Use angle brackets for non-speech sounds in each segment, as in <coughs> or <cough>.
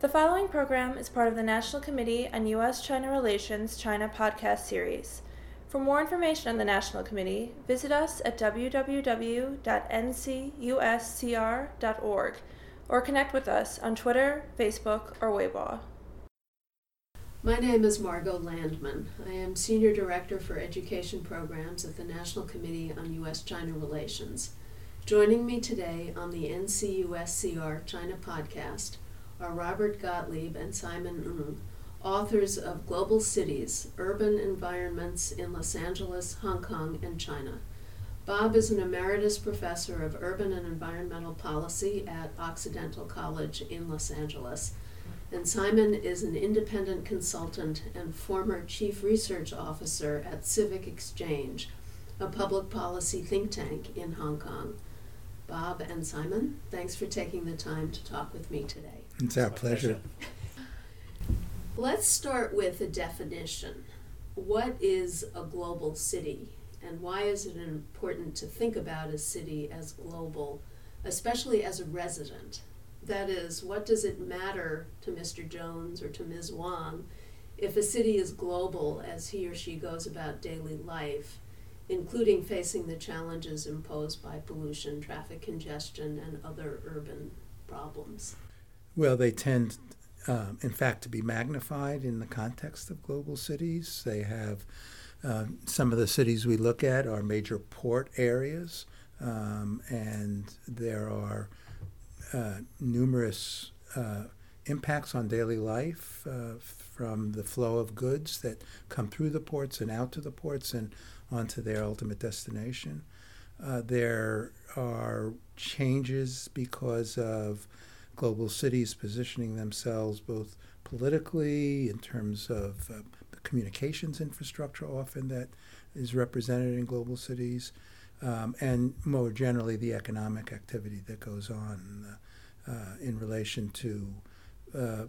The following program is part of the National Committee on U.S. China Relations China podcast series. For more information on the National Committee, visit us at www.ncuscr.org or connect with us on Twitter, Facebook, or Weibo. My name is Margot Landman. I am Senior Director for Education Programs at the National Committee on U.S. China Relations. Joining me today on the NCUSCR China podcast are Robert Gottlieb and Simon Ng, authors of Global Cities Urban Environments in Los Angeles, Hong Kong, and China. Bob is an emeritus professor of urban and environmental policy at Occidental College in Los Angeles. And Simon is an independent consultant and former chief research officer at Civic Exchange, a public policy think tank in Hong Kong. Bob and Simon, thanks for taking the time to talk with me today. It's our pleasure. <laughs> Let's start with a definition. What is a global city, and why is it important to think about a city as global, especially as a resident? That is, what does it matter to Mr. Jones or to Ms. Wong if a city is global as he or she goes about daily life? including facing the challenges imposed by pollution, traffic congestion, and other urban problems? Well, they tend, um, in fact, to be magnified in the context of global cities. They have uh, some of the cities we look at are major port areas, um, and there are uh, numerous uh, impacts on daily life uh, from the flow of goods that come through the ports and out to the ports and onto their ultimate destination. Uh, there are changes because of global cities positioning themselves both politically in terms of uh, the communications infrastructure often that is represented in global cities um, and more generally the economic activity that goes on uh, in relation to uh,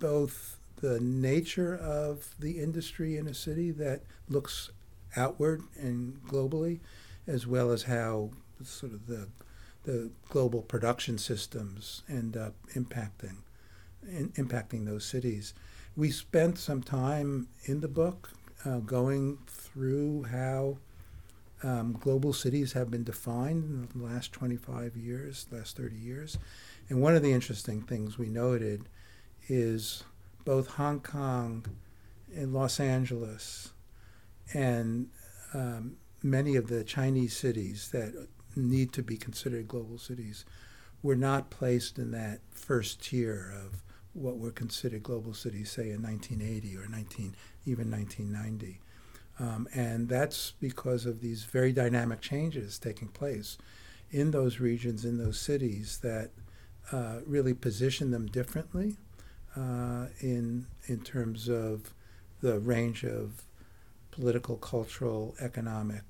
both the nature of the industry in a city that looks outward and globally, as well as how sort of the the global production systems end up impacting in, impacting those cities. We spent some time in the book uh, going through how um, global cities have been defined in the last 25 years, last 30 years. And one of the interesting things we noted is both Hong Kong and Los Angeles and um, many of the Chinese cities that need to be considered global cities were not placed in that first tier of what were considered global cities, say in 1980 or 19, even 1990. Um, and that's because of these very dynamic changes taking place in those regions, in those cities, that uh, really position them differently uh, in in terms of the range of political, cultural, economic,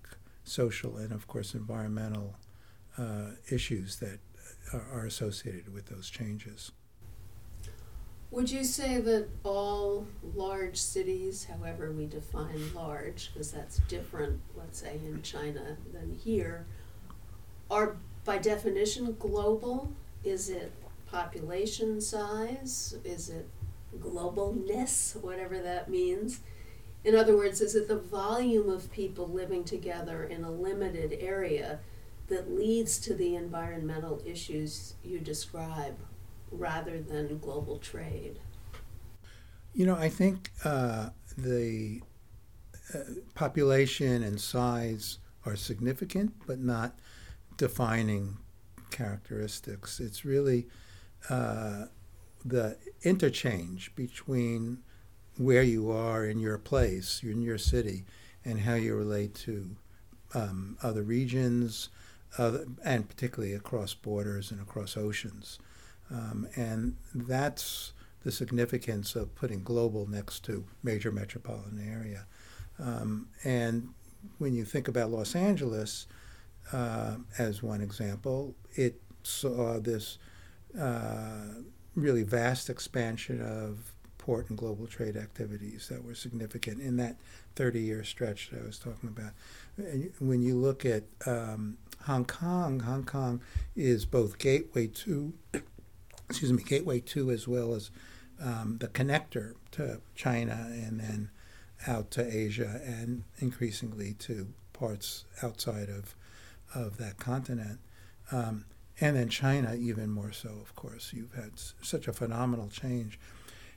social, and of course environmental uh, issues that are, are associated with those changes. Would you say that all large cities, however we define large, because that's different, let's say, in China than here, are by definition global? Is it population size? Is it globalness, whatever that means? In other words, is it the volume of people living together in a limited area that leads to the environmental issues you describe rather than global trade? You know, I think uh, the uh, population and size are significant, but not defining characteristics. It's really uh, the interchange between where you are in your place, in your city, and how you relate to um, other regions, other, and particularly across borders and across oceans. Um, and that's the significance of putting global next to major metropolitan area. Um, and when you think about Los Angeles uh, as one example, it saw this uh, really vast expansion of port and global trade activities that were significant in that 30 year stretch that I was talking about. And when you look at um, Hong Kong, Hong Kong is both gateway to, <coughs> excuse me, gateway to as well as um, the connector to China and then out to Asia and increasingly to parts outside of of that continent. Um, and then China, even more so, of course. You've had s- such a phenomenal change.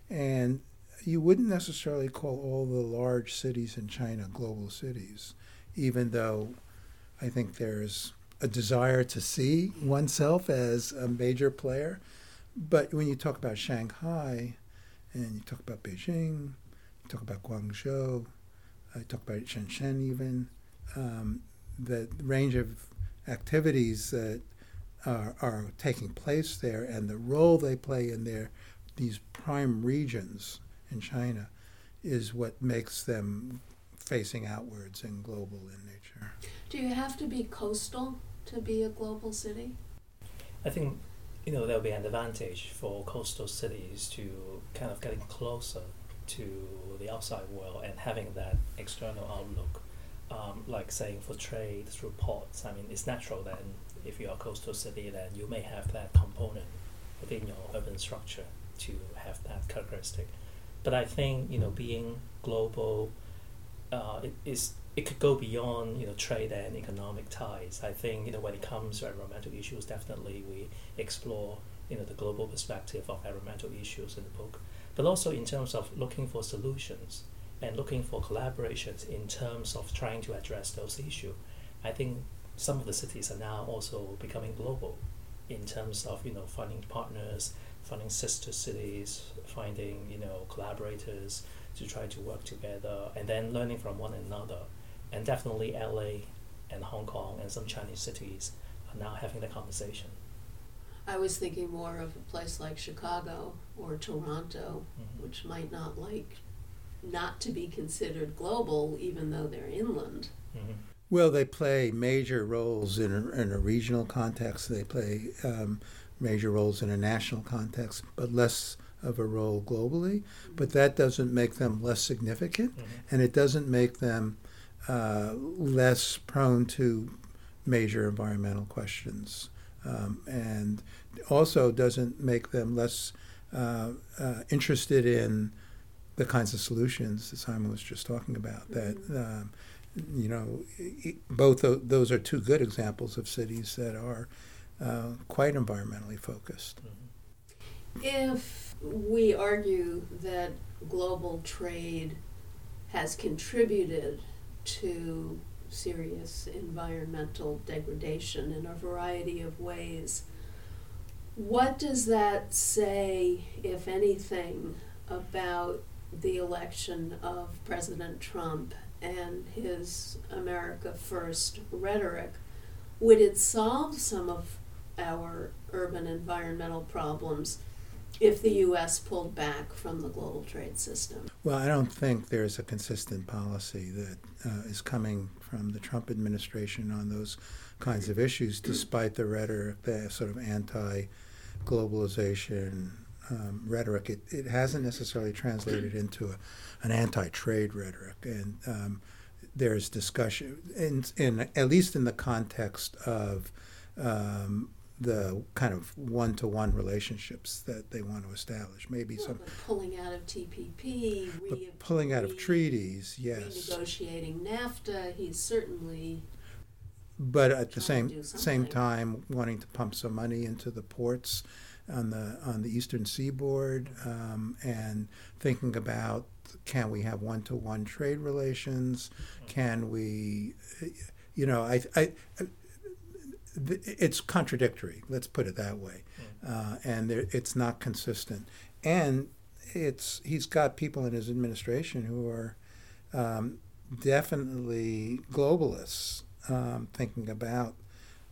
And you wouldn't necessarily call all the large cities in China global cities, even though I think there's a desire to see oneself as a major player. But when you talk about Shanghai and you talk about Beijing, you talk about Guangzhou, I talk about Shenzhen even, um, the range of activities that are, are taking place there and the role they play in their these prime regions in China is what makes them facing outwards and global in nature. Do you have to be coastal to be a global city? I think you know there'll be an advantage for coastal cities to kind of getting closer to the outside world and having that external outlook. Um, like saying for trade through ports, I mean it's natural then if you're a coastal city then you may have that component within your urban structure to have that characteristic. But I think you know being global, uh, it is it could go beyond you know trade and economic ties. I think you know when it comes to environmental issues, definitely we explore you know the global perspective of environmental issues in the book, but also in terms of looking for solutions and looking for collaborations in terms of trying to address those issues. I think some of the cities are now also becoming global in terms of you know finding partners, finding sister cities, finding you know collaborators to try to work together, and then learning from one another. And definitely LA and Hong Kong and some Chinese cities are now having the conversation. I was thinking more of a place like Chicago or Toronto, Mhm. which might not like not to be considered global even though they're inland. Mhm. Well, they play major roles in a, in a regional context. They play um, major roles in a national context, but less of a role globally. But that doesn't make them less significant, Mhm. and it doesn't make them uh, less prone to major environmental questions, um, and also doesn't make them less uh, uh, interested in the kinds of solutions that Simon was just talking about. That um, you know, both those are two good examples of cities that are uh, quite environmentally focused. Mhm. If we argue that global trade has contributed to serious environmental degradation in a variety of ways, what does that say, if anything, about the election of President Trump and his America First rhetoric? Would it solve some of our urban environmental problems if the U.S. pulled back from the global trade system? Well, I don't think there's a consistent policy that uh, is coming from the Trump administration on those kinds of issues, despite the rhetoric, the sort of anti-globalization um, rhetoric. It, it hasn't necessarily translated into a, an anti-trade rhetoric, and um, there's discussion, in, in at least in the context of um, the kind of one-to-one relationships that they want to establish. Maybe Well, some pulling out of TPP, but re- pulling out of treaties, yes. renegotiating NAFTA, he's certainly But at the same same time, wanting to pump some money into the ports on the on the eastern seaboard, um, and thinking about can we have one to one trade relations? Can we, you know, I, I, it's contradictory. Let's put it that way, uh, and there, it's not consistent. And it's he's got people in his administration who are um, definitely globalists, um, thinking about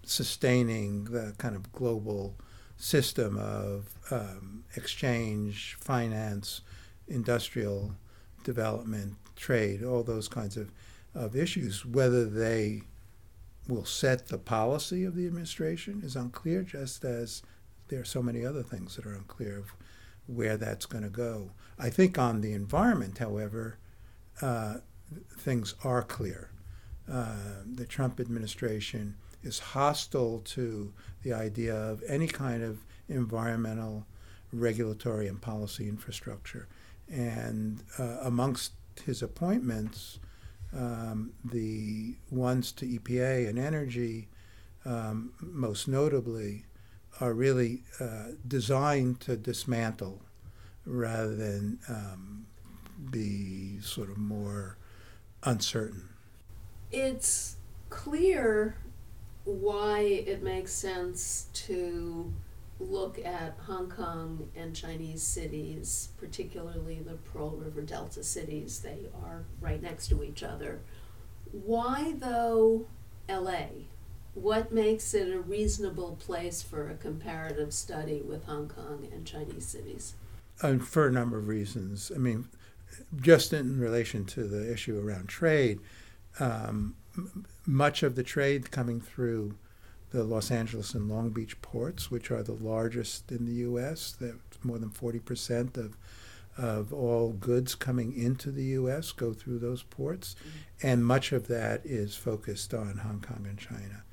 sustaining the kind of global system of um, exchange, finance, industrial development, trade, all those kinds of, of issues. Whether they will set the policy of the administration is unclear, just as there are so many other things that are unclear of where that's going to go. I think on the environment, however, uh, things are clear. Uh, the Trump administration is hostile to the idea of any kind of environmental regulatory and policy infrastructure. And uh, amongst his appointments, um, the ones to EPA and energy, um, most notably, are really uh, designed to dismantle rather than um, be sort of more uncertain. It's clear why it makes sense to look at Hong Kong and Chinese cities, particularly the Pearl River Delta cities, they are right next to each other. Why, though, LA? What makes it a reasonable place for a comparative study with Hong Kong and Chinese cities? And for a number of reasons. I mean, just in relation to the issue around trade, um, much of the trade coming through the Los Angeles and Long Beach ports, which are the largest in the U.S. That's more than 40% of of all goods coming into the U.S. go through those ports, mm-hmm. and much of that is focused on Hong Kong and China.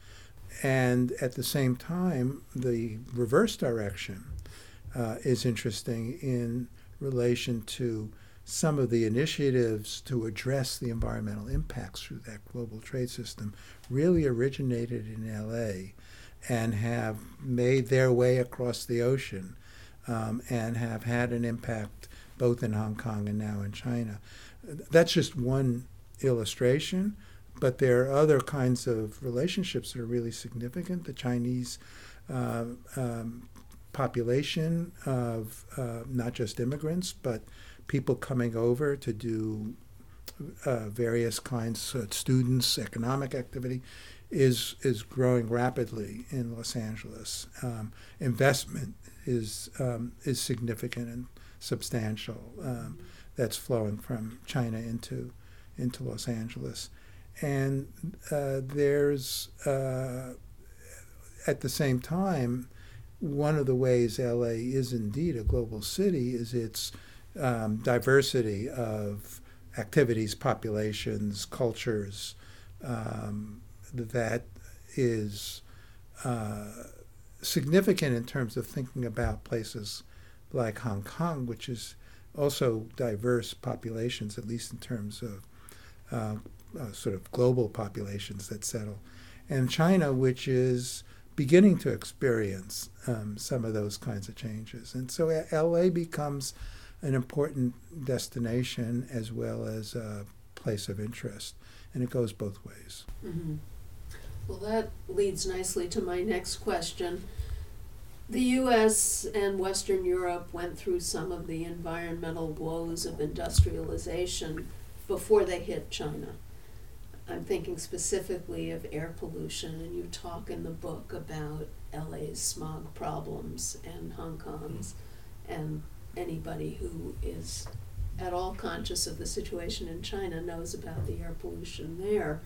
And at the same time, the reverse direction uh, is interesting in relation to some of the initiatives to address the environmental impacts through that global trade system really originated in LA and have made their way across the ocean um, and have had an impact both in Hong Kong and now in China. That's just one illustration, but there are other kinds of relationships that are really significant. The Chinese uh, um, population of uh, not just immigrants, but people coming over to do uh, various kinds of students, economic activity, is is growing rapidly in Los Angeles. Um, investment is um, is significant and substantial um, that's flowing from China into into Los Angeles, and uh, there's uh, at the same time one of the ways LA is indeed a global city is its um, diversity of activities, populations, cultures um, that is uh, significant in terms of thinking about places like Hong Kong, which is also diverse populations, at least in terms of uh, uh, sort of global populations that settle, and China, which is beginning to experience um, some of those kinds of changes. And so LA becomes an important destination as well as a place of interest. And it goes both ways. Mm-hmm. Well, that leads nicely to my next question. The US and Western Europe went through some of the environmental woes of industrialization before they hit China. I'm thinking specifically of air pollution, and you talk in the book about LA's smog problems and Hong Kong's, mm. and anybody who is at all conscious of the situation in China knows about the air pollution there.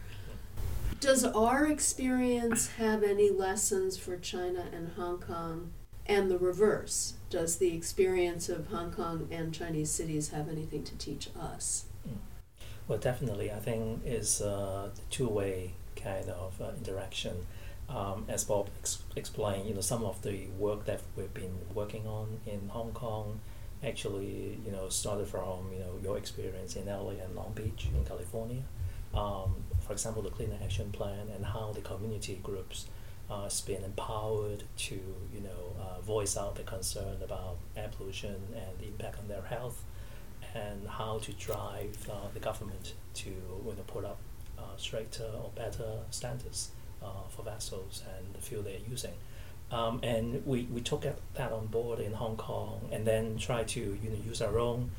Does our experience have any lessons for China and Hong Kong and the reverse? Does the experience of Hong Kong and Chinese cities have anything to teach us? Hmm. Well, definitely. I think it's a two way kind of uh, interaction. Um, as Bob ex- explained, you know, some of the work that we've been working on in Hong Kong actually, you know, started from, you know, your experience in LA and Long Beach in California. Um, for example, the Clean Action Plan and how the community groups uh, has been empowered to, you know, uh, voice out the concern about air pollution and the impact on their health, and how to drive uh, the government to, you know, put up uh, straighter or better standards uh, for vessels and the fuel they're using. Um, and we, we took that on board in Hong Kong and then try to you know use our own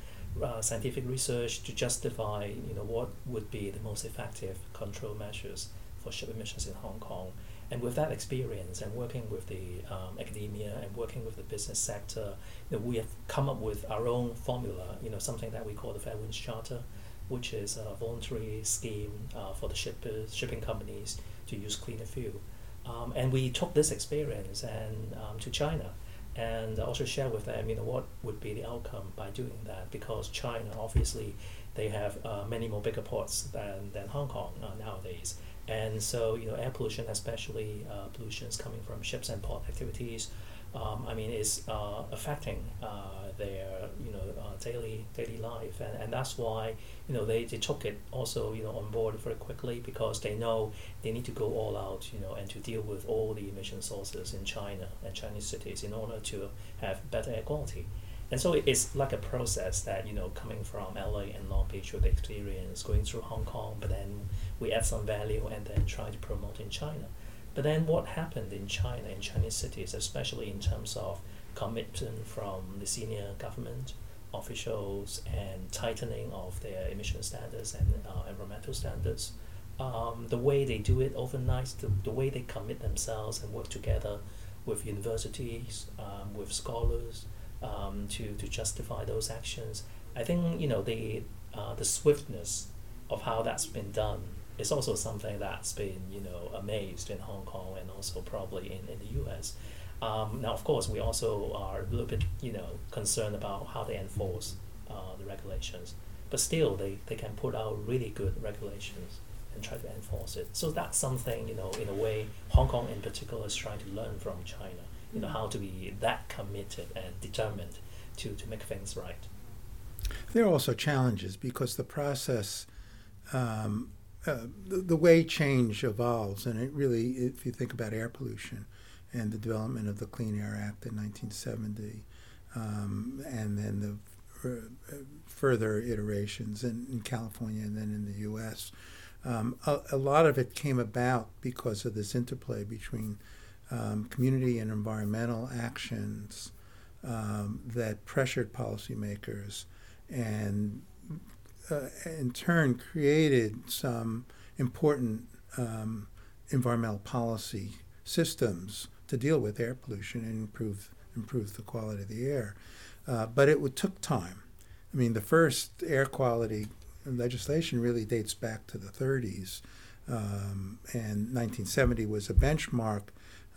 uh, scientific research to justify you know what would be the most effective control measures for ship emissions in Hong Kong. And with that experience and working with the um, academia and working with the business sector, you know, we have come up with our own formula. You know something that we call the Fair Winds Charter, which is a voluntary scheme uh, for the shippers, shipping companies to use cleaner fuel. Um, and we took this experience and um, to China and also share with them, you know, what would be the outcome by doing that because China obviously they have uh, many more bigger ports than, than Hong Kong uh, nowadays. And so, you know, air pollution, especially uh, pollutions coming from ships and port activities, um, I mean, is uh, affecting uh, their you know uh, daily daily life, and, and that's why you know they, they took it also you know on board very quickly because they know they need to go all out you know and to deal with all the emission sources in China and Chinese cities in order to have better air quality. And so it's like a process that you know coming from LA and Long Beach with the experience, going through Hong Kong, but then we add some value and then try to promote in China. But then what happened in China, in Chinese cities, especially in terms of commitment from the senior government officials and tightening of their emission standards and uh, environmental standards, um, the way they do it overnight, the, the way they commit themselves and work together with universities, um, with scholars um, to, to justify those actions. I think you know the uh, the swiftness of how that's been done it's also something that's been you know amazed in Hong Kong and also probably in, in the US. Um, now, of course, we also are a little bit you know concerned about how they enforce uh, the regulations, but still they, they can put out really good regulations and try to enforce it. So that's something you know in a way Hong Kong in particular is trying to learn from China. You know how to be that committed and determined to, to make things right. There are also challenges because the process um, uh, the, way change evolves, and it really, if you think about air pollution and the development of the Clean Air Act in 1970, um, and then the uh, further iterations in, in, California and then in the U.S., um, a, a, lot of it came about because of this interplay between um, community and environmental actions um, that pressured policymakers and uh, in turn created some important um, environmental policy systems to deal with air pollution and improve improve the quality of the air. Uh, but it took time. I mean, the first air quality legislation really dates back to the 30s, um, and 1970 was a benchmark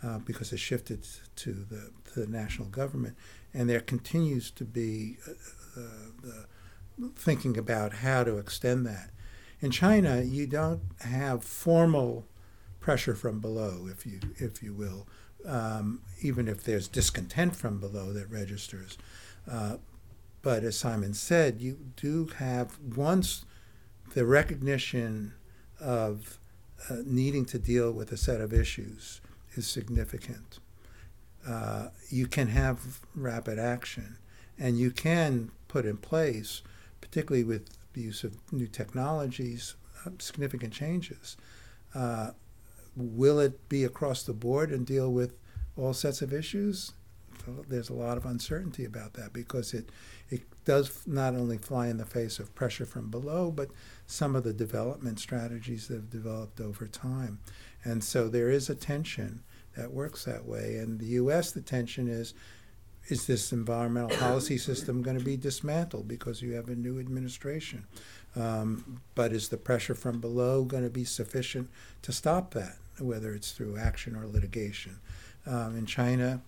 uh, because it shifted to the, to the national government, and there continues to be uh, uh the thinking about how to extend that. In China, you don't have formal pressure from below, if you if you will, um, even if there's discontent from below that registers. Uh, but as Simon said, you do have once the recognition of uh, needing to deal with a set of issues is significant. Uh, you can have rapid action, and you can put in place particularly with the use of new technologies, uh, significant changes. Uh, will it be across the board and deal with all sets of issues? There's a lot of uncertainty about that because it it does not only fly in the face of pressure from below, but some of the development strategies that have developed over time. And so there is a tension that works that way. And the U.S. the tension is is this environmental policy system going to be dismantled because you have a new administration? Um, but is the pressure from below going to be sufficient to stop that, whether it's through action or litigation? Um, in China,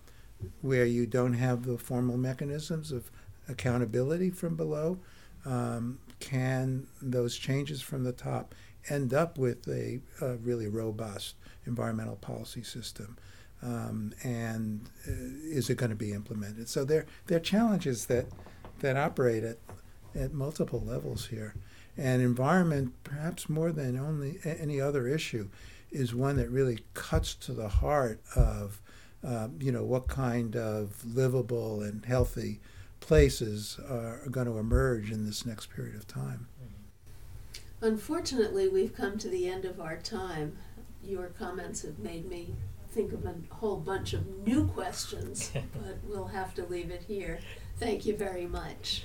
where you don't have the formal mechanisms of accountability from below, um, can those changes from the top end up with a, a really robust environmental policy system? Um, and uh, is it going to be implemented? So there, there are challenges that, that operate at, at multiple levels here. And environment, perhaps more than only any other issue, is one that really cuts to the heart of, uh, you know, what kind of livable and healthy places are going to emerge in this next period of time. Unfortunately, we've come to the end of our time. Your comments have made me think of a whole bunch of new questions, <laughs> but we'll have to leave it here. Thank you very much.